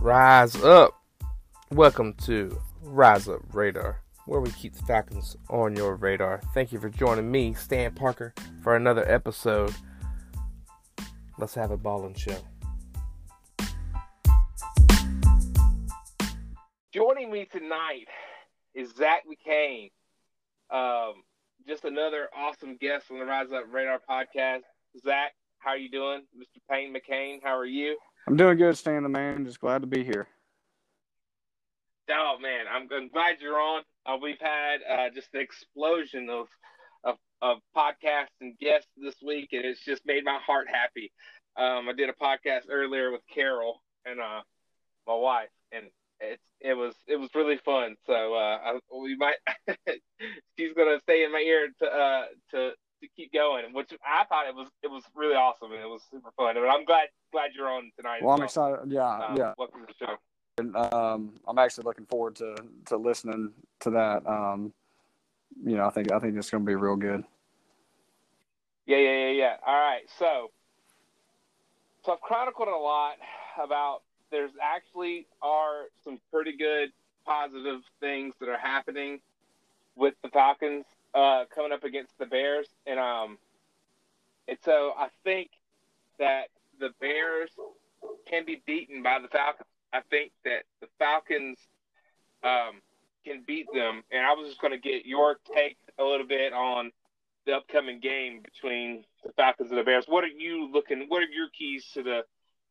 Rise up. Welcome to Rise Up Radar, where we keep the Falcons on your radar. Thank you for joining me, Stan Parker, for another episode. Let's have a ballin' show. Joining me tonight is Zach McCain. Um, just another awesome guest on the Rise Up Radar podcast. Zach, how are you doing? Mr. Payne McCain, how are you? I'm doing good, Stan the man. Just glad to be here. Oh man, I'm, I'm glad you're on. Uh, we've had uh, just an explosion of, of of podcasts and guests this week, and it's just made my heart happy. Um, I did a podcast earlier with Carol and uh, my wife, and it's it was it was really fun. So uh, I, we might she's gonna stay in my ear to uh, to to keep going, which I thought it was it was really awesome and it was super fun. But I'm glad glad you're on tonight. Well, I'm excited. Yeah, uh, yeah. Welcome to the show. And, um, I'm actually looking forward to to listening to that. Um, you know, I think I think it's going to be real good. Yeah, yeah, yeah, yeah. All right, so so I've chronicled a lot about. There's actually are some pretty good positive things that are happening with the Falcons uh, coming up against the Bears, and um, and so I think that the Bears can be beaten by the Falcons. I think that the Falcons um, can beat them, and I was just going to get your take a little bit on the upcoming game between the Falcons and the Bears. What are you looking? What are your keys to the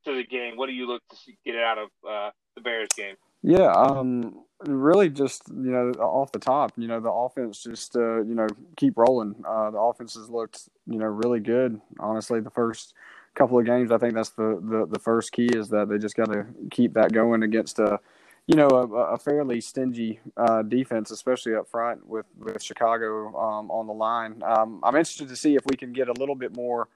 to the game? What do you look to see, get out of uh, the Bears game? Yeah, um, really, just you know, off the top, you know, the offense just uh, you know keep rolling. Uh, the offense has looked you know really good. Honestly, the first couple of games, I think that's the the, the first key is that they just got to keep that going against a you know a, a fairly stingy uh, defense, especially up front with with Chicago um, on the line. Um, I'm interested to see if we can get a little bit more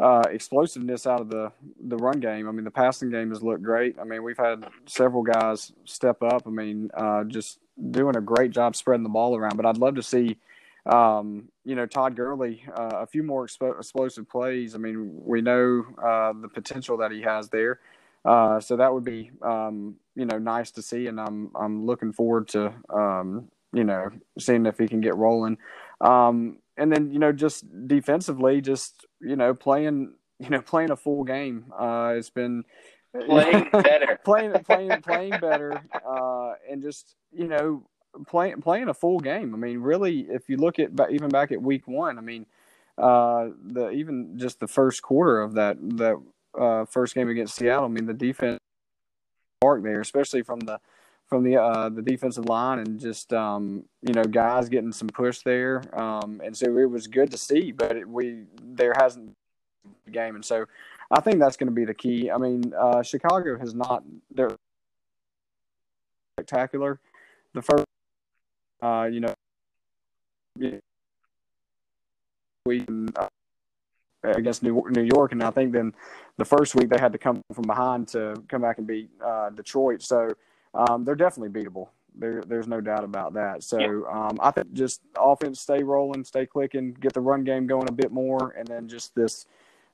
uh, explosiveness out of the the run game. I mean, the passing game has looked great. I mean, we've had several guys step up. I mean, uh, just doing a great job spreading the ball around. But I'd love to see, um, you know, Todd Gurley uh, a few more expo- explosive plays. I mean, we know uh, the potential that he has there. Uh, so that would be, um, you know, nice to see, and I'm I'm looking forward to, um, you know, seeing if he can get rolling. Um, and then you know just defensively just you know playing you know playing a full game uh it's been playing better. playing playing playing better uh and just you know playing playing a full game. I mean really if you look at even back at week 1 i mean uh the even just the first quarter of that that uh first game against Seattle i mean the defense mark there especially from the from the uh, the defensive line and just um, you know guys getting some push there, um, and so it was good to see. But it, we there hasn't the game, and so I think that's going to be the key. I mean, uh, Chicago has not they're spectacular. The first, uh, you know, we uh, against New New York, and I think then the first week they had to come from behind to come back and beat uh, Detroit. So um, they're definitely beatable. There, there's no doubt about that. So um, I think just offense stay rolling, stay clicking, get the run game going a bit more, and then just this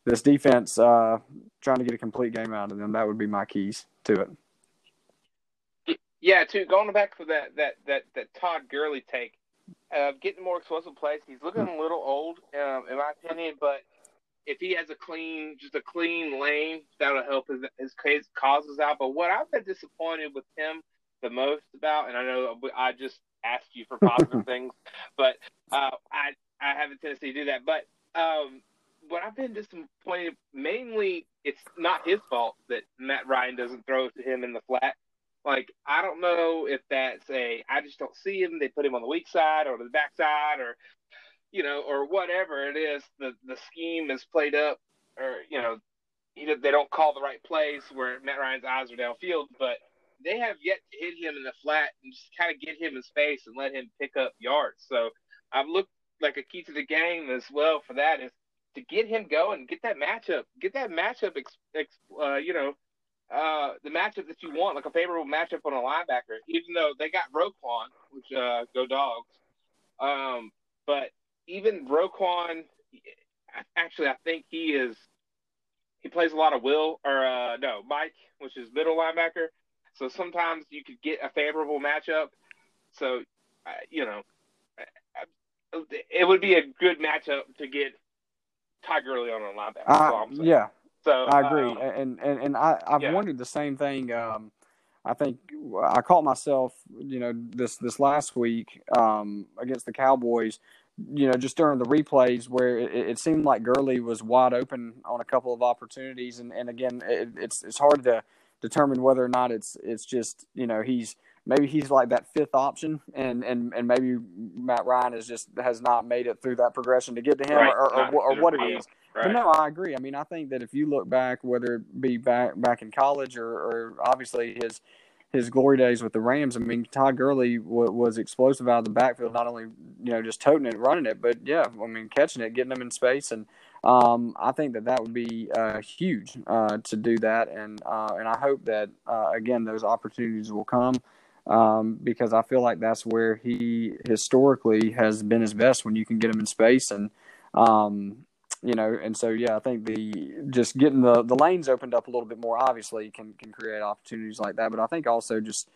this defense uh, trying to get a complete game out of them. That would be my keys to it. Yeah, too. Going back to that that that that Todd Gurley take, uh, getting more explosive plays. He's looking a little old, um, in my opinion, but if he has a clean, just a clean lane, that'll help his his causes out. But what I've been disappointed with him the most about, and I know I just asked you for positive things, but uh, I I have a tendency to do that. But um, what I've been disappointed mainly, it's not his fault that Matt Ryan doesn't throw to him in the flat. Like I don't know if that's a I just don't see him. They put him on the weak side or the back side or you know, or whatever it is, the the scheme is played up, or you know, they don't call the right plays where Matt Ryan's eyes are downfield, but they have yet to hit him in the flat and just kind of get him in space and let him pick up yards. So I've looked like a key to the game as well for that is to get him going, get that matchup, get that matchup, uh, you know, uh, the matchup that you want, like a favorable matchup on a linebacker. Even though they got Roquan, which uh, go dogs, um, but even Roquan, actually, I think he is. He plays a lot of Will or uh, no Mike, which is middle linebacker. So sometimes you could get a favorable matchup. So, uh, you know, it would be a good matchup to get Ty Gurley on a linebacker. Uh, yeah. So I agree, um, and and and I I've yeah. wondered the same thing. Um, I think I caught myself, you know, this this last week um, against the Cowboys. You know, just during the replays where it, it seemed like Gurley was wide open on a couple of opportunities, and and again, it, it's it's hard to determine whether or not it's it's just you know he's maybe he's like that fifth option, and and and maybe Matt Ryan is just has not made it through that progression to get to him, Right, or, or, or, or what it is. right. But no, I agree. I mean, I think that if you look back, whether it be back back in college or, or obviously his his glory days with the Rams, I mean, Todd Gurley w- was explosive out of the backfield, not only you know just toting it, running it, but yeah, I mean, catching it, getting them in space, and um, I think that that would be uh, huge uh, to do that, and uh, and I hope that uh, again those opportunities will come. Um, because I feel like that's where he historically has been his best when you can get him in space. And um, you know, and so yeah, I think the just getting the the lanes opened up a little bit more obviously can can create opportunities like that. But I think also just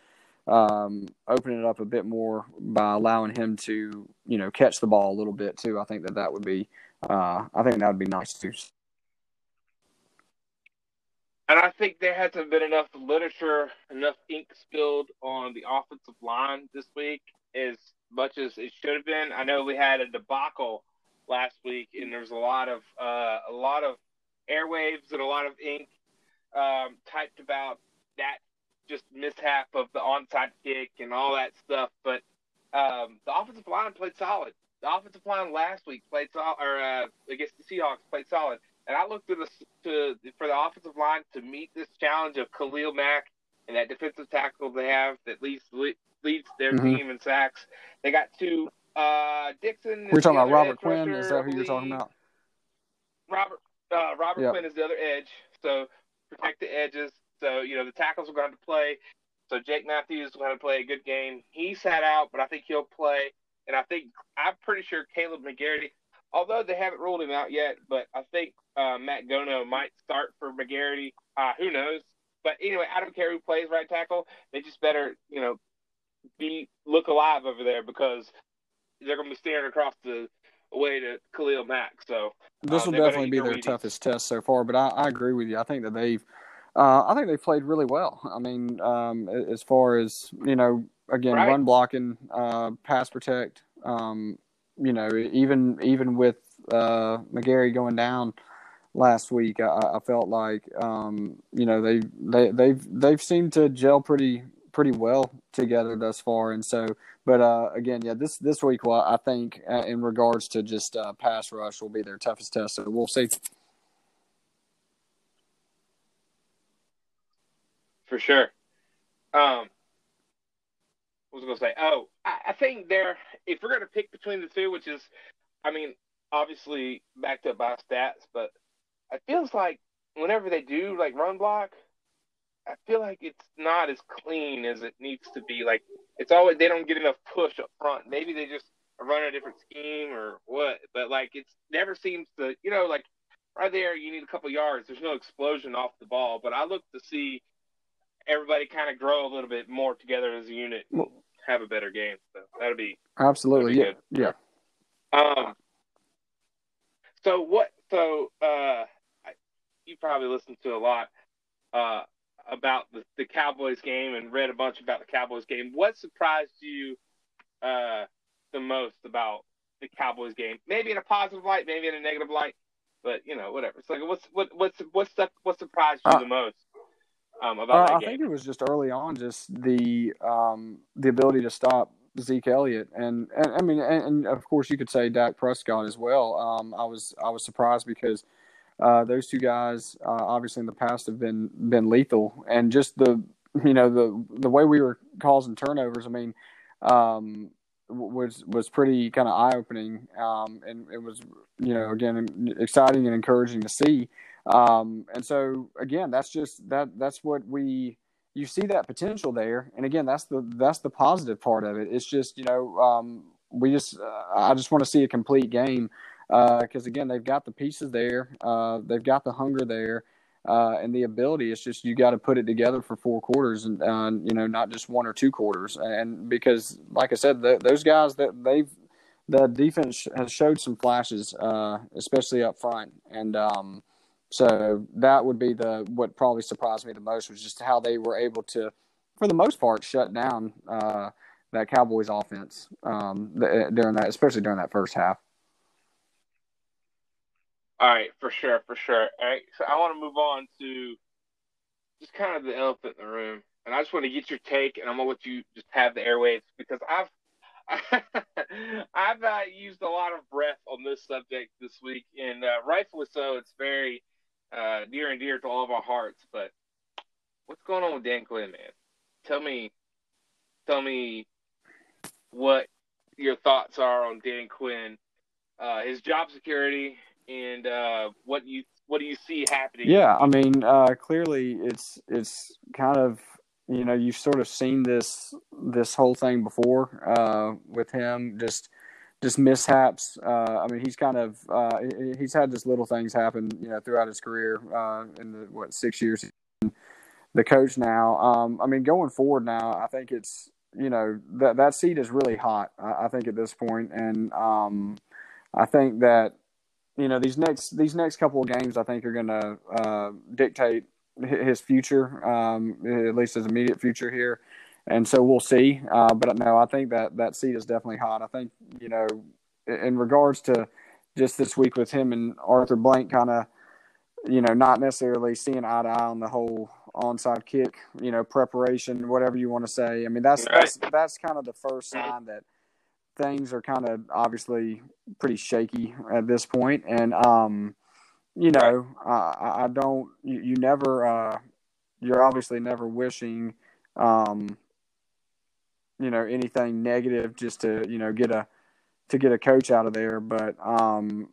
um, opening it up a bit more by allowing him to you know catch the ball a little bit too. I think that that would be uh, I think that would be nice too. And I think there hasn't been enough literature, enough ink spilled on the offensive line this week as much as it should have been. I know we had a debacle last week, and there's a lot of uh, a lot of airwaves and a lot of ink um, typed about that just mishap of the onside kick and all that stuff. But um, the offensive line played solid. The offensive line last week played solid, or uh, against the Seahawks played solid. And I looked to the to for the offensive line to meet this challenge of Khalil Mack and that defensive tackle they have that leads leads their Mhm. team in sacks. They got two. Uh, Dixon. We're talking about Robert Quinn. rusher, Is that who you're talking about? Robert uh, Robert Yep. Quinn is the other edge, so protect the edges. So you know the tackles are going to play. So Jake Matthews is going to play a good game. He sat out, but I think he'll play. And I think I'm pretty sure Caleb McGarity, although they haven't ruled him out yet, but I think uh, Matt Gono might start for McGarity. Uh, who knows? But anyway, I don't care who plays right tackle. They just better you know be look alive over there because they're going to be staring across the way to Khalil Mack. So This Um, will definitely be their Wheaties. toughest test so far, but I, I agree with you. I think that they've, uh, I think they played really well. I mean, um, as far as you know, again, Right. run blocking, uh, pass protect. Um, you know, even even with uh, McGary going down last week, I, I felt like um, you know they they they've they've seemed to gel pretty pretty well together thus far, and so. But uh, again, yeah, this this week, well, I think uh, in regards to just uh, pass rush will be their toughest test. So we'll see. for sure. Um, was I gonna say? Oh, I, I think they're if we're gonna pick between the two, which is, I mean, obviously backed up by stats, but it feels like whenever they do like run block, I feel like it's not as clean as it needs to be. Like it's always they don't get enough push up front. Maybe they just run a different scheme or what, but like it's never seems to, you know, like right there you need a couple yards. There's no explosion off the ball, but I look to see everybody kind of grow a little bit more together as a unit and have a better game. So that'll be Absolutely, yeah, That'd be yeah. um. So what? So uh, I- you probably listened to a lot uh about the, the Cowboys game and read a bunch about the Cowboys game. What surprised you uh the most about the Cowboys game? Maybe in a positive light, maybe in a negative light, but you know, whatever. It's like what's what what's what's the, what surprised you Uh, the most um Uh, about I that game? I think it was just early on, just the um, the ability to stop Zeke Elliott, and, and I mean, and, and of course, you could say Dak Prescott as well. Um, I was I was surprised because uh, those two guys, uh, obviously in the past, have been been lethal, and just the you know the the way we were causing turnovers. I mean, um, was was pretty kind of eye opening, um, and it was you know again exciting and encouraging to see. Um, and so again, that's just that that's what we you see that potential there. And again, that's the that's the positive part of it. It's just you know um, we just uh, I just want to see a complete game because again they've got the pieces there, uh, they've got the hunger there. uh, and the ability. It's just you got to put it together for four quarters, and uh, you know, not just one or two quarters. And because, like I said, the, those guys that they've the defense has showed some flashes, uh, especially up front, and um, so that would be the what probably surprised me the most was just how they were able to, for the most part, shut down uh, that Cowboys offense um, during that, especially during that first half. All right, for sure, for sure. All right, so I want to move on to just kind of the elephant in the room, and I just want to get your take, and I'm gonna let you just have the airwaves because I've I've uh, used a lot of breath on this subject this week, and uh, rightfully so. It's very uh, near and dear to all of our hearts. But what's going on with Dan Quinn, man? Tell me, tell me what your thoughts are on Dan Quinn, uh, his job security, and uh, what you what do you see happening? Yeah, I mean, uh, clearly it's it's kind of you know you've sort of seen this this whole thing before uh, with him just just mishaps. Uh, I mean, he's kind of uh, he's had just little things happen, you know, throughout his career uh, in the what six years the coach now. Um, I mean, going forward now, I think it's you know that that seat is really hot. I, I think at this point, and um, I think that you know these next these next couple of games, I think are going to uh, dictate his future, um, at least his immediate future here. And so we'll see. Uh, but no, I think that that seat is definitely hot. I think, you know, in regards to just this week with him and Arthur Blank kind of, you know, not necessarily seeing eye to eye on the whole onside kick, you know, preparation, whatever you want to say. I mean, that's that's that's kind of the first sign that things are kind of obviously pretty shaky at this point. And um, you know, I, I don't. You, you never. Uh, you're obviously never wishing, um, you know, anything negative just to you know get a to get a coach out of there. But um,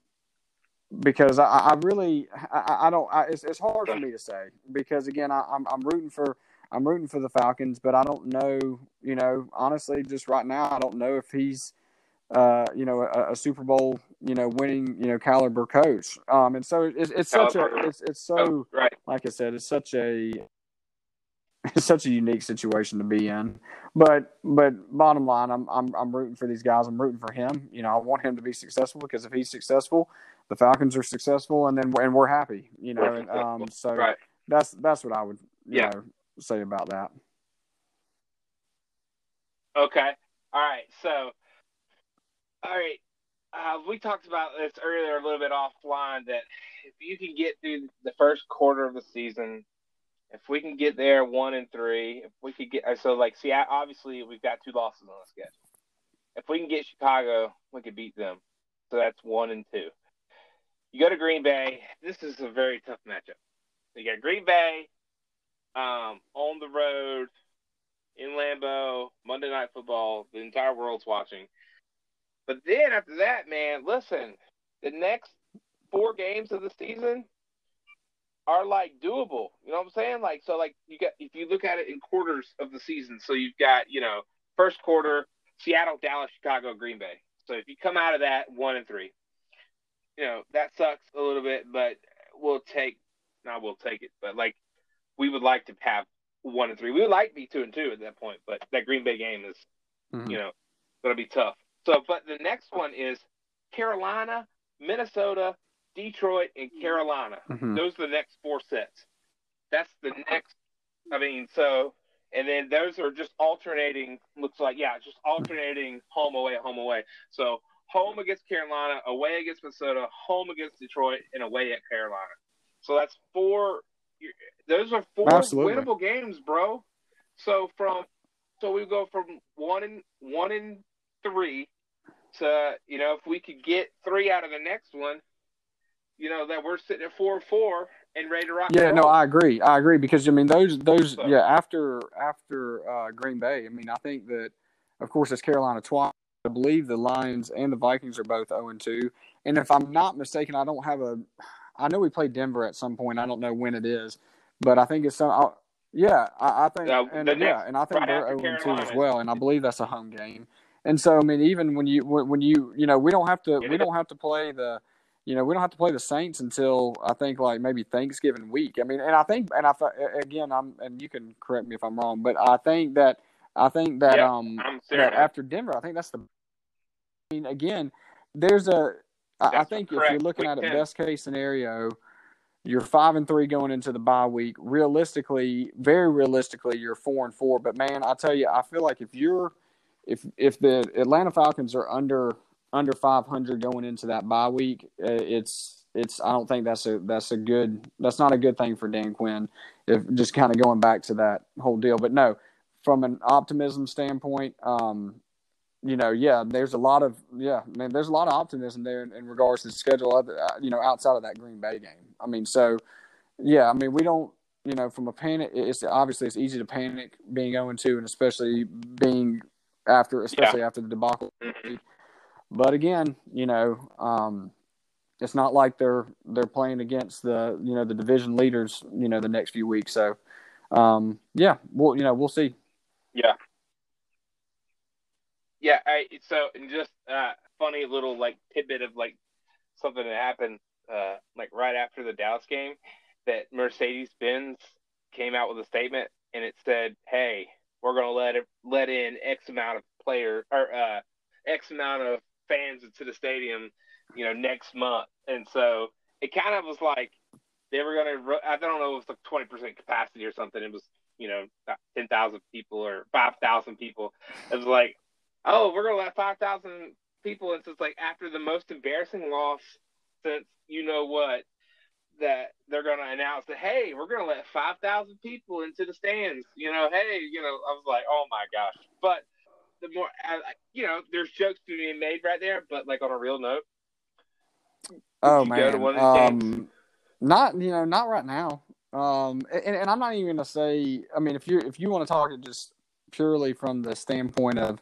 because I, I really, I, I don't. I, it's, it's hard for me to say because again, I, I'm I'm rooting for I'm rooting for the Falcons, but I don't know. You know, honestly, just right now, I don't know if he's uh, you know, a, a, Super Bowl, you know, winning, you know, caliber coach. Um, and so it's, it's such a, it's, it's so, oh, right. like I said, it's such a, it's such a unique situation to be in. But, but bottom line, I'm, I'm, I'm rooting for these guys. I'm rooting for him. You know, I want him to be successful because if he's successful, the Falcons are successful, and then and we're happy. You know, and, um, so right. that's that's what I would, you yeah. know, say about that. Okay. All right. So all right. Uh, we talked about this earlier a little bit offline that if you can get through the first quarter of the season, if we can get there one and three, if we could get so like see obviously we've got two losses on the schedule. If we can get Chicago, we could beat them. So that's one and two. You go to Green Bay. This is a very tough matchup. You got Green Bay um, on the road in Lambeau, Monday Night Football. The entire world's watching. But then after that, man, listen, the next four games of the season are like doable. You know what I'm saying? Like so like you got if you look at it in quarters of the season, so you've got, you know, first quarter, Seattle, Dallas, Chicago, Green Bay. So if you come out of that one and three, you know, that sucks a little bit, but we'll take now we'll take it. But like we would like to have one and three. We would like to be two and two at that point, but that Green Bay game is mm-hmm. you know, gonna be tough. So, but the next one is Carolina, Minnesota, Detroit, and Carolina. Mm-hmm. Those are the next four sets. That's the next. I mean, so and then those are just alternating. Looks like yeah, just alternating home away, home away. So home against Carolina, away against Minnesota, home against Detroit, and away at Carolina. So that's four. Those are four Absolutely. winnable games, bro. So from so we go from one and one and three to you know, if we could get three out of the next one, you know, that we're sitting at four and four and ready to rock. Yeah, no, I agree. I agree because I mean those those so, yeah after after uh, Green Bay, I mean I think that of course it's Carolina twice. I believe the Lions and the Vikings are both zero oh and two. And if I'm not mistaken, I don't have a. I know we played Denver at some point. I don't know when it is, but I think it's some. I, yeah, I, I think, and, yeah, and I think right they're zero oh two as well. And I believe that's a home game. And so, I mean, even when you when you you know, we don't have to we don't have to play the you know, we don't have to play the Saints until I think like maybe Thanksgiving week. I mean, and I think, and I again, I'm, and you can correct me if I'm wrong, but I think that I think that Yeah, um that after Denver, I think that's the. I mean, again, there's a. I, I think if you're looking Week at a best case scenario, you're five and three going into the bye week. Realistically, very realistically, you're four and four. But man, I tell you, I feel like if you're, if if the Atlanta Falcons are under under 500 going into that bye week, uh, it's it's. I don't think that's a that's a good. That's not a good thing for Dan Quinn. If just kind of going back to that whole deal, but no, from an optimism standpoint, um, you know, yeah, there's a lot of yeah, man, there's a lot of optimism there in, in regards to the schedule. Other, uh, you know, outside of that Green Bay game. I mean, so yeah, I mean, we don't. You know, from a panic, it's obviously it's easy to panic being 0 2, and especially being after, especially after the debacle but again, you know, um, it's not like they're they're playing against the you know the division leaders you know the next few weeks. So um, yeah, we'll you know we'll see. Yeah. Yeah, I so and just uh funny little like tidbit of like something that happened uh like right after the Dallas game that Mercedes Benz came out with a statement and it said, "Hey, we're to let it let in X amount of player or uh X amount of fans into the stadium, you know, next month." And so it kind of was like they were to I don't know, it was like 20% capacity or something. It was, you know, 10,000 people or 5,000 people. It was like oh, we're gonna let five thousand people. And so it's like after the most embarrassing loss since you know what, that they're gonna announce that hey, we're gonna let five thousand people into the stands. You know, hey, you know, I was like, oh my gosh. But the more, I, you know, there's jokes being made right there. But like on a real note, Oh man, to one of these um, not you know not right now. Um, and, and I'm not even gonna say. I mean, if you if you want to talk it just purely from the standpoint of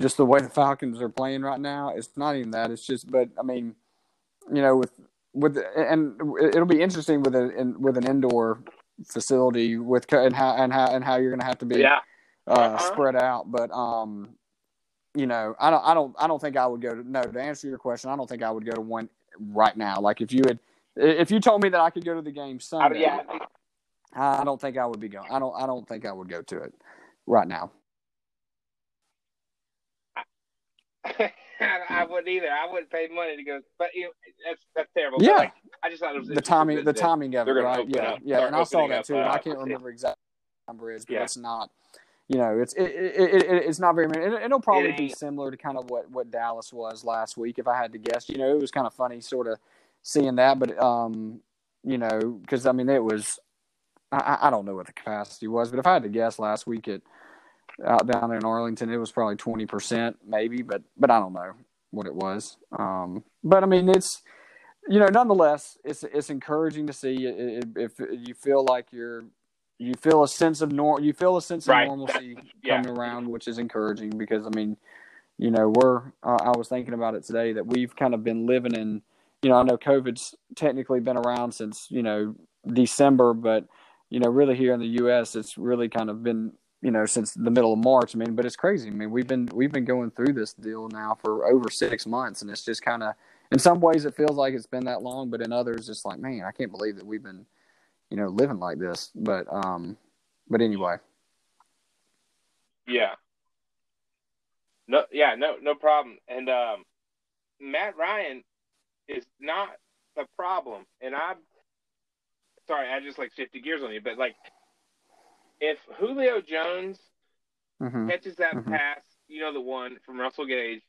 just the way the Falcons are playing right now, it's not even that. It's just, but I mean, you know, with with and it'll be interesting with a in, with an indoor facility with and how and how and how you're gonna have to be yeah, uh, Uh-huh. spread out. But um, you know, I don't, I don't, I don't think I would go to. No, to answer your question, I don't think I would go to one right now. Like if you had, if you told me that I could go to the game Sunday. I think- I don't think I would be going. I don't, I don't think I would go to it right now. I wouldn't either. I wouldn't pay money to go, but you know, that's that's terrible. Yeah. like, I just thought it was The timing, the interesting that- timing of it, right? Yeah, up- yeah. And I saw opening that up, too. and I uh, can't remember exactly what the number is, but Yeah. it's not. You know, it's it, it, it, it it's not very many. It, it'll probably It be similar to kind of what what Dallas was last week, if I had to guess. You know, it was kind of funny, sort of seeing that, but um, you know, because I mean, it was. I- I, I don't know what the capacity was, but if I had to guess, last week at out down there in Arlington, it was probably twenty percent, maybe, but but I don't know what it was. Um, but I mean, it's you know, nonetheless, it's it's encouraging to see if, you feel like you're you feel a sense of nor you feel a sense of Right. normalcy Yeah. coming around, which is encouraging because I mean, you know, we're uh, I was thinking about it today that we've kind of been living in, you know, I know COVID's technically been around since you know December, but you know, really here in the U.S., it's really kind of been you know since the middle of March. I mean, but it's crazy. I mean, we've been we've been going through this deal now for over six months, and it's just kind of in some ways it feels like it's been that long, but in others it's like, man, I can't believe that we've been, you know, living like this. But um, but anyway, Yeah. No, yeah, no, no problem. And um, Matt Ryan is not the problem. And I'm sorry, I just like shifted gears on you, but like, if Julio Jones hmm catches that Mhm. pass, you know, the one from Russell Gage,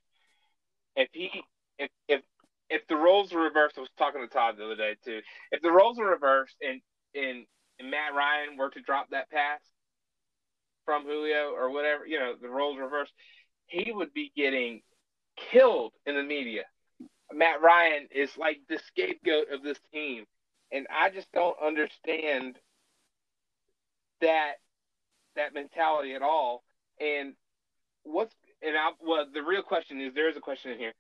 if he, if if if the roles were reversed, I was talking to Todd the other day too. If the roles were reversed and and, and Matt Ryan were to drop that pass from Julio or whatever, you know, the roles reversed, he would be getting killed in the media. Matt Ryan is like the scapegoat of this team, and I just don't understand that that mentality at all. And what's and I well, the real question is there is a question in here.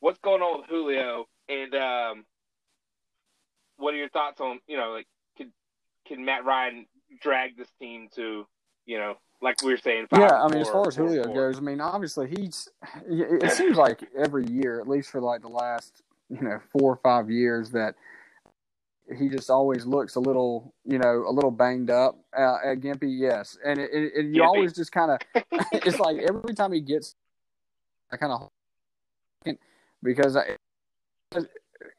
What's going on with Julio? And um, what are your thoughts on you know like could can Matt Ryan drag this team to you know like we were saying? five yeah, I mean, as far as four Julio four? goes, I mean, obviously he's. It seems like every year, at least for like the last you know four or five years that he just always looks a little, you know, a little banged up. Uh, at Gimpy, yes, and it, it, it you Gimpy. always just kind of, it's like every time he gets, I kind of, because I,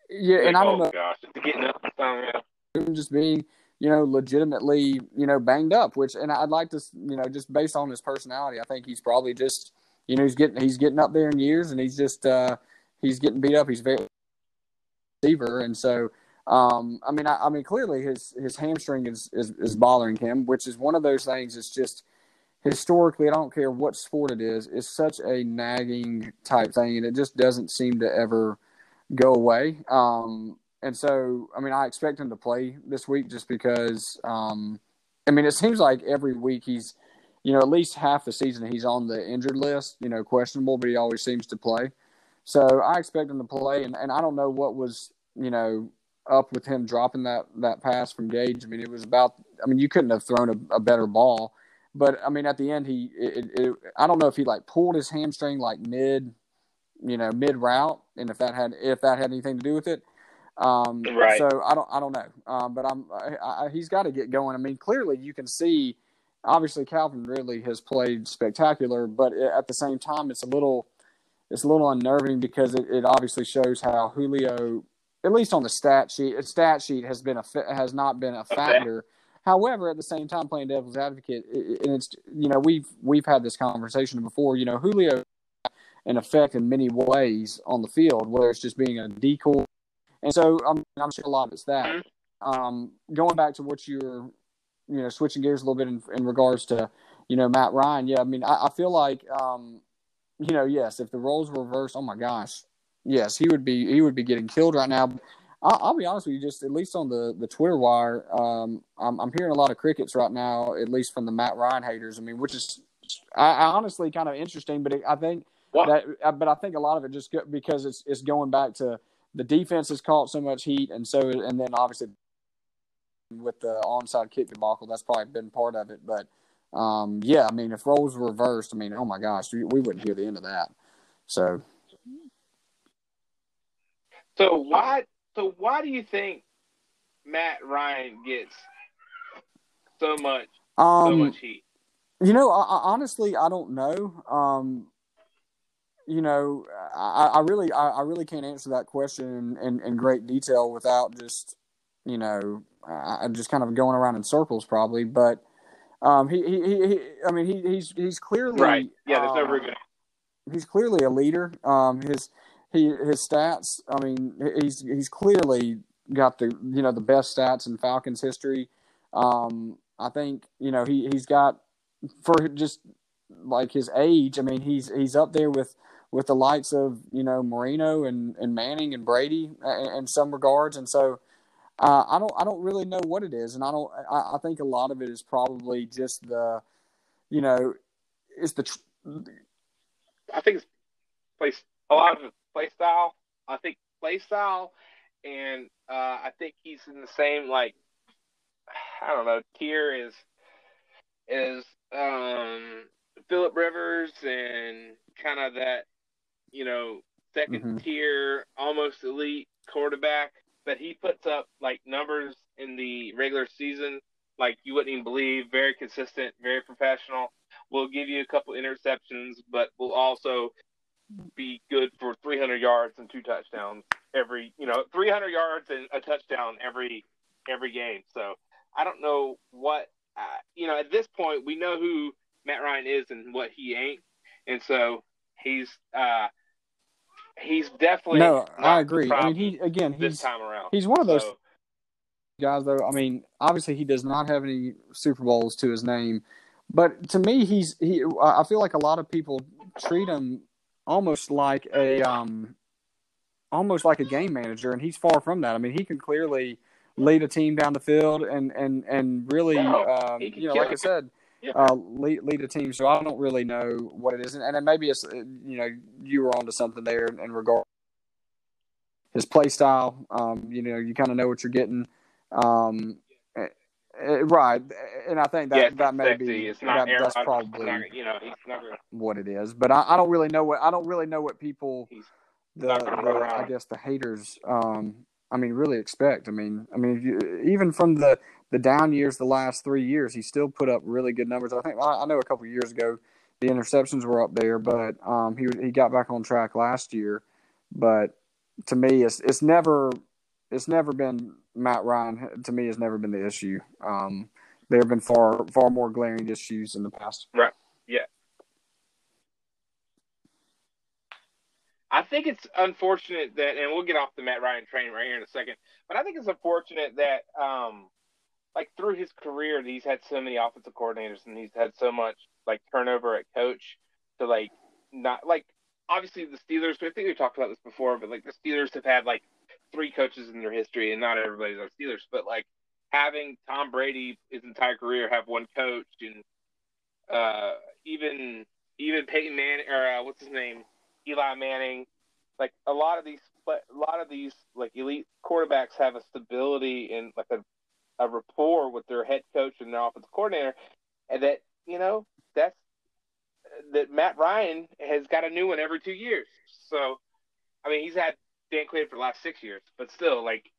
yeah, and I don't oh, know, gosh, getting up and stuff, yeah. just being, you know, legitimately, you know, banged up. Which, and I'd like to, you know, just based on his personality, I think he's probably just, you know, he's getting he's getting up there in years, and he's just uh he's getting beat up. He's very receiver, and so. Um, I mean, I, I mean, clearly his his hamstring is, is is bothering him, which is one of those things. It's just historically, I don't care what sport it is, it's such a nagging type thing, and it just doesn't seem to ever go away. Um, and so, I mean, I expect him to play this week just because. Um, I mean, it seems like every week he's, you know, at least half the season he's on the injured list. You know, questionable, but he always seems to play. So I expect him to play, and, and I don't know what was, you know, up with him dropping that that pass from Gage. I mean, it was about. I mean, you couldn't have thrown a, a better ball, but I mean, at the end, he. It, it, I don't know if he like pulled his hamstring like mid, you know, mid route, and if that had if that had anything to do with it. Um, Right. So I don't I don't know, um, but I'm I, I, he's got to get going. I mean, clearly you can see. Obviously, Calvin Ridley has played spectacular, but at the same time, it's a little it's a little unnerving because it, it obviously shows how Julio at least on the stat sheet, a stat sheet has been a has not been a factor. However, at the same time, playing devil's advocate, and it's you know we've we've had this conversation before. You know, Julio an effect in many ways on the field, whether it's just being a decoy, and so I'm I'm sure a lot of it's that. Um, going back to what you're, you know, switching gears a little bit in, in regards to, you know, Matt Ryan. Yeah, I mean, I, I feel like, um, you know, yes, if the roles were reversed, oh my gosh, yes, he would be he would be getting killed right now. I'll, I'll be honest with you, just at least on the the Twitter wire, um, I'm, I'm hearing a lot of crickets right now, at least from the Matt Ryan haters. I mean, which is I, I honestly kind of interesting, but it, I think What? that, uh, but I think a lot of it just go, because it's it's going back to the defense has caught so much heat, and so and then obviously with the onside kick debacle, that's probably been part of it. But um, yeah, I mean, if roles were reversed, I mean, oh my gosh, we, we wouldn't hear the end of that. So So why? So why do you think Matt Ryan gets so much so um, much heat? You know, I, I, honestly, I don't know. Um, you know, I, I really, I, I really can't answer that question in, in, great detail without just, you know, I'm just kind of going around in circles, probably. But um, he, he, he, I mean, he, he's he's clearly Right. Yeah. There's no um, reason. he's clearly a leader. Um, his he his stats. I mean, he's he's clearly got the you know the best stats in Falcons history. Um, I think you know he he's got for just like his age. I mean, he's he's up there with with the likes of you know Marino and, and Manning and Brady in, some regards, and so. Uh, I don't. I don't really know what it is, and I don't. I, I think a lot of it is probably just the, you know, it's the tr- I think it's play a lot of play style. I think play style, and uh, I think he's in the same like I don't know tier as is um, Philip Rivers and kind of that you know 2nd Mhm. tier almost elite quarterback. But he puts up like numbers in the regular season like you wouldn't even believe. Very consistent, very professional. Will give you a couple interceptions, but will also be good for 300 yards and two touchdowns every, you know, 300 yards and a touchdown every every game. So I don't know what, uh, you know, at this point we know who Matt Ryan is and what he ain't, and so he's uh he's definitely no. I agree. I mean, he again. this He's time around. he's one of those So, guys though i mean obviously he does not have any super bowls to his name but to me he's he i feel like a lot of people treat him almost like a um almost like a game manager and he's far from that. I mean he can clearly lead a team down the field and and and really um you know like i said Yeah. uh lead, lead a team. So i don't really know what it is. And, and maybe it's you know you were onto something there in, in regard his play style. Um you know you kind of know what you're getting. Um, eh, right, and I think that yeah, that may be It's not that, air- that's probably not, you know, he's never what it is. But I, I don't really know what I don't really know what people the, the I guess the haters um, I mean, really expect. I mean, I mean, you, even from the the down years, the last three years, he still put up really good numbers. I think I, I know a couple years ago the interceptions were up there, but um, he he got back on track last year. But to me, it's it's never it's never been Matt Ryan. To me, has never been the issue. Um, there have been far far more glaring issues in the past. Right. Yeah. I think it's unfortunate that, and we'll get off the Matt Ryan train right here in a second, but I think it's unfortunate that, um, like through his career, he's had so many offensive coordinators and he's had so much like turnover at coach to like not like obviously the Steelers. I think we talked about this before, but like the Steelers have had like three coaches in their history, and not everybody's on Steelers, but like having Tom Brady his entire career have one coach, and uh, even even Peyton Manning or uh, what's his name Eli Manning, like a lot of these, a lot of these like elite quarterbacks have a stability and like a, a rapport with their head coach and their offensive coordinator, and that you know that's that Matt Ryan has got a new one every two years. So, I mean, he's had Dan Quinn for the last six years, but still, like,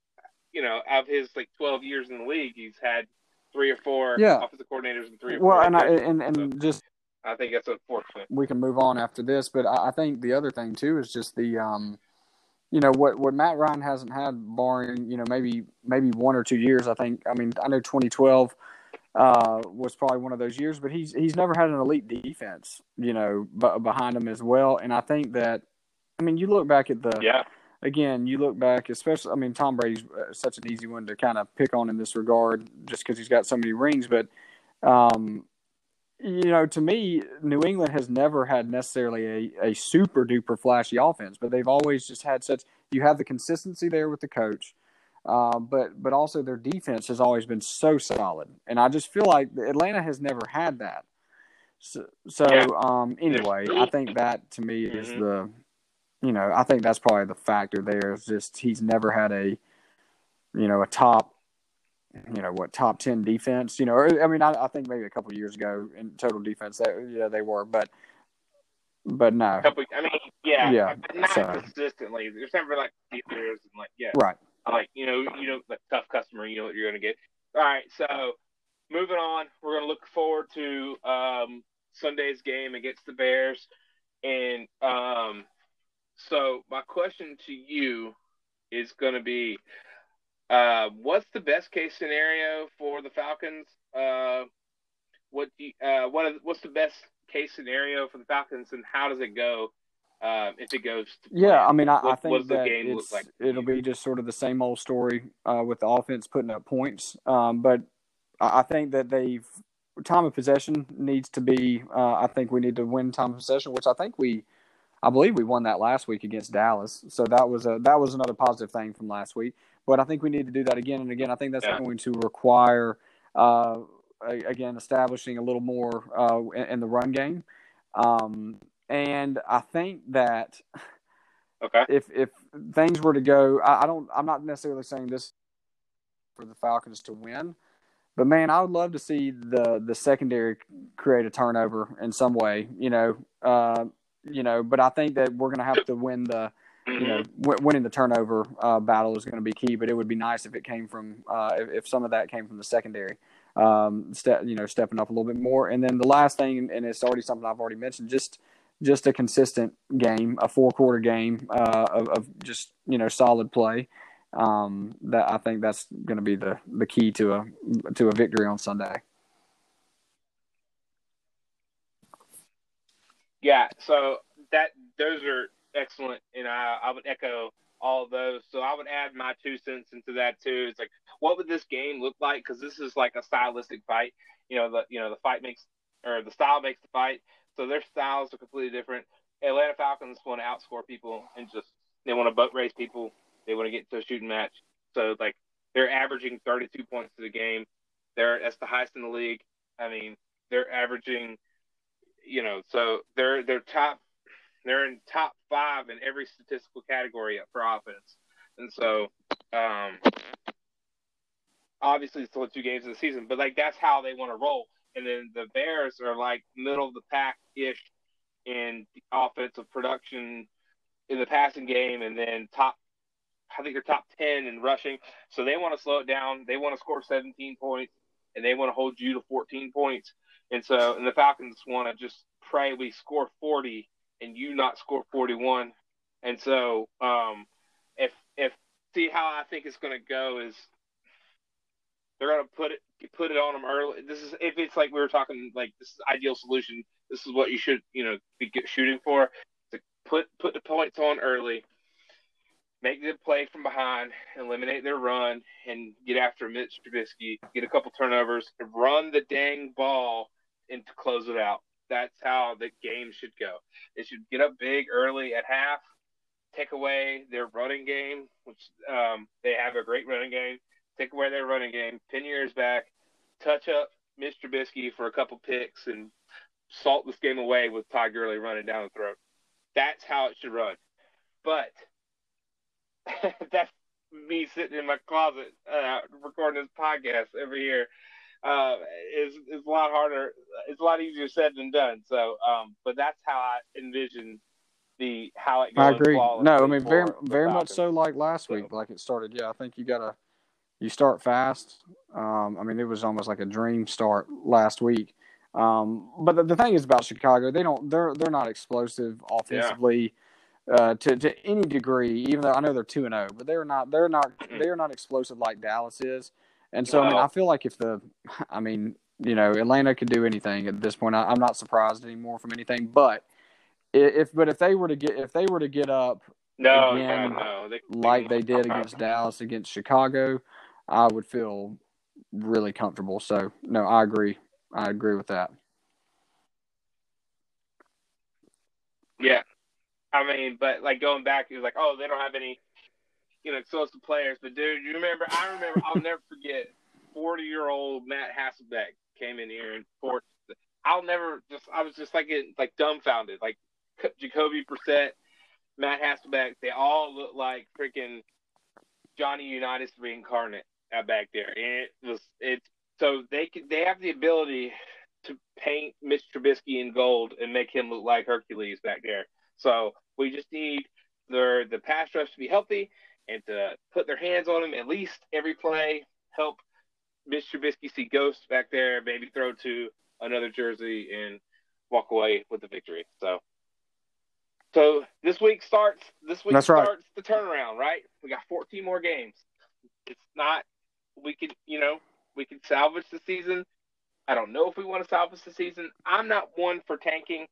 you know, of his like twelve years in the league, he's had three or four yeah. offensive coordinators and three or well, four. and I, and and so, just I think that's unfortunate. We can move on after this, but I think the other thing too is just the, um, you know, what what Matt Ryan hasn't had, barring you know maybe maybe one or two years. I think. I mean, I know 2012 uh, was probably one of those years, but he's he's never had an elite defense, you know, b- behind him as well. And I think that, I mean, you look back at the yeah. Again, you look back, especially. I mean, Tom Brady's uh, such an easy one to kind of pick on in this regard, just because he's got so many rings. But um, you know, to me, New England has never had necessarily a, a super duper flashy offense, but they've always just had such. You have the consistency there with the coach, uh, but but also their defense has always been so solid, and I just feel like Atlanta has never had that. So, so um, anyway, I think that to me is mm-hmm. the, you know, I think that's probably the factor there. Is just he's never had a, you know, a top you know what top 10 defense you know or, i mean I, I, think maybe a couple years ago in total defense that yeah they were but but no couple, i mean yeah yeah not so. consistently there's never like years and like yeah right like you know you know the tough customer you know what you're gonna get all right so moving on we're gonna look forward to um sunday's game against the bears and um so my question to you is gonna be uh, what's the best case scenario for the Falcons? Uh, what do you, uh, what what's the best case scenario for the Falcons, and how does it go um, if it goes? yeah, I mean, I, what, I think that it's, like it'll be just sort of the same old story uh, with the offense putting up points, um, but I think that they've time of possession needs to be. Uh, I think we need to win time of possession, which I think we. I believe we won that last week against Dallas, so that was a that was another positive thing from last week. But I think we need to do that again and again. I think that's yeah. going to require, uh, again, establishing a little more uh, in, in, the run game. Um, and I think that okay. if if things were to go, I, I don't. I'm not necessarily saying this for the Falcons to win. But man, I would love to see the the secondary create a turnover in some way. You know, uh, you know. But I think that we're going to have to win the you know, mm-hmm. w- winning the turnover uh, battle is going to be key. But it would be nice if it came from uh, if, if, some of that came from the secondary, um, ste- you know, stepping up a little bit more. And then the last thing, and it's already something I've already mentioned, just just a consistent game, a four quarter game uh, of, of, just you know solid play. Um, that I think that's going to be the the key to a to a victory on Sunday. Yeah, so that those are excellent, and I, I would echo all those. So I would add my two cents into that too. It's like, what would this game look like? Because this is like a stylistic fight. You know, the you know the fight makes or the style makes the fight. So their styles are completely different. Atlanta Falcons want to outscore people and just they want to boat race people. They want to get to a shooting match. So like they're averaging 32 points to the game. They're that's the highest in the league. I mean, they're averaging, you know, so they're they're top they're in top five in every statistical category for offense. And so, um, obviously, it's only two games of the season, but like that's how they want to roll. And then the Bears are like middle of the pack ish in offensive production in the passing game, and then top. I think they're top ten in rushing, so they want to slow it down. They want to score 17 points, and they want to hold you to 14 points. And so, and the Falcons want to just pray we score 40 and you not score 41. And so, um, if if see how I think it's going to go is they're going to put it put it on them early. This is if it's like we were talking like this is ideal solution. This is what you should you know be shooting for. To put put the points on early, make them play from behind, eliminate their run, and get after Mitch Trubisky. Get a couple turnovers, and run the dang ball, and to close it out. That's how the game should go. They should get up big early at half, take away their running game, which um, they have a great running game. Take away their running game, pin your ears back, touch up Mitch Trubisky for a couple picks, and salt this game away with Todd Gurley running down the throat. That's how it should run. But that's me sitting in my closet uh, recording this podcast every year uh, is is a lot harder. It's a lot easier said than done. So, um, but that's how I envision the how it goes. I agree. No, I mean very very much so. Like last so. week, like it started. Yeah, I think you gotta you start fast. Um, I mean, it was almost like a dream start last week. Um, but the, the, thing is about Chicago, they don't they're they're not explosive offensively. Uh, to to any degree, even though I know they're two and zero, oh, but they're not they're not they're not explosive like Dallas is. And so, I mean, I feel like if the, I mean, you know, Atlanta could do anything at this point. I, am not surprised anymore from anything. But if, but if they were to get, if they were to get up, no, again, no, they, like they did against Dallas, against Chicago, I would feel really comfortable. So, no, I agree. I agree with that. Yeah, I mean, but like going back, he was like, oh, they don't have any you know, explosive players. But dude, you remember? I remember. I'll never forget. Forty year old Matt Hasselbeck came in here and forced. I'll never just. I was just like it, like dumbfounded. Like Jacoby Brissett, Matt Hasselbeck. They all look like freaking Johnny Unitas reincarnate out back there, and it was it. So they can they have the ability to paint Mitch Trubisky in gold and make him look like Hercules back there. So we just need their the pass rush to be healthy and to put their hands on him at least every play, help Mitch Trubisky see ghosts back there, maybe throw to another jersey and walk away with the victory. So, so this week starts. This week That's starts right. the turnaround. Right, we got 14 more games. It's not. We could, you know, we could salvage the season. I don't know if we want to salvage the season. I'm not one for tanking.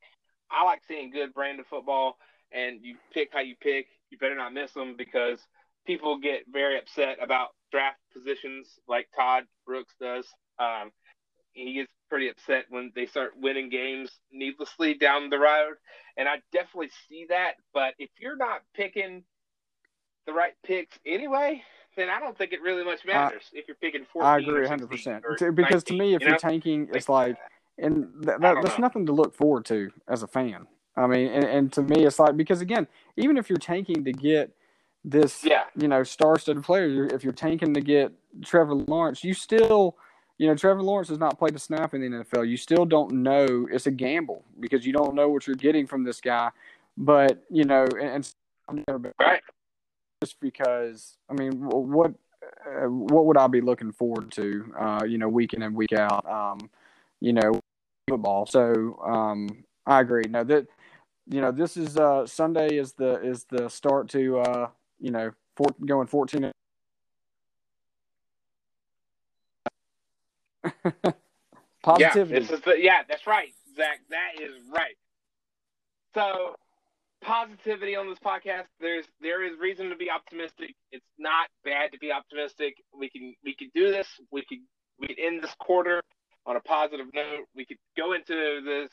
I like seeing good brand of football, and you pick how you pick. You better not miss them because people get very upset about draft positions like Todd Brooks does. Um, he gets pretty upset when they start winning games needlessly down the road. And I definitely see that. But if you're not picking the right picks anyway, then I don't think it really much matters uh, if you're picking 14 I agree 100%. Because 19, to me, if you are tanking, it's like, and that, that that's know. nothing to look forward to as a fan. I mean, and, and to me, it's like, because again, even if you're tanking to get this, yeah. you know, star-studded player. If you're tanking to get Trevor Lawrence, you still, you know, Trevor Lawrence has not played a snap in the NFL. You still don't know. It's a gamble because you don't know what you're getting from this guy. But you know, and, and right. just because I mean, what uh, what would I be looking forward to? Uh, you know, week in and week out. Um, you know, football. So um, I agree. No, that you know, this is uh, Sunday is the is the start to uh, you know, four, going 14. Positivity. Yeah, this is the, yeah, that's right, Zach. That is right. So, positivity on this podcast. There's there is reason to be optimistic. It's not bad to be optimistic. We can we can do this. We can we can end this quarter on a positive note. We could go into this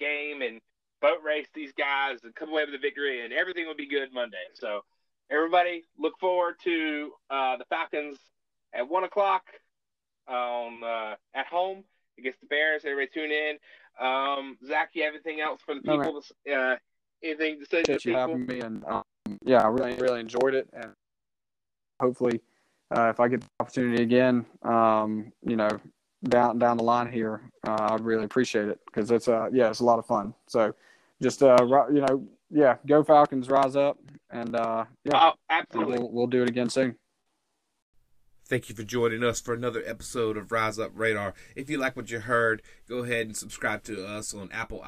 game and boat race these guys and come away with a victory, and everything will be good Monday. So everybody look forward to uh, the Falcons at one o'clock um, uh, at home against the Bears. Everybody tune in. Um, Zach, you have anything else for the people? No, uh, anything to say to the people? having me, and um, yeah, I really really enjoyed it, and hopefully, uh, if I get the opportunity again, um, you know, down down the line here, uh, I'd really appreciate it because it's uh yeah, it's a lot of fun. So, just uh, you know yeah, go Falcons, rise up, and uh, yeah, oh, absolutely, we'll, we'll do it again soon. Thank you for joining us for another episode of Rise Up Radar. If you like what you heard, go ahead and subscribe to us on Apple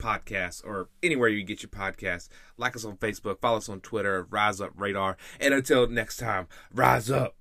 Podcasts or anywhere you get your podcasts. Like us on Facebook, follow us on Twitter, Rise Up Radar. And until next time, rise up.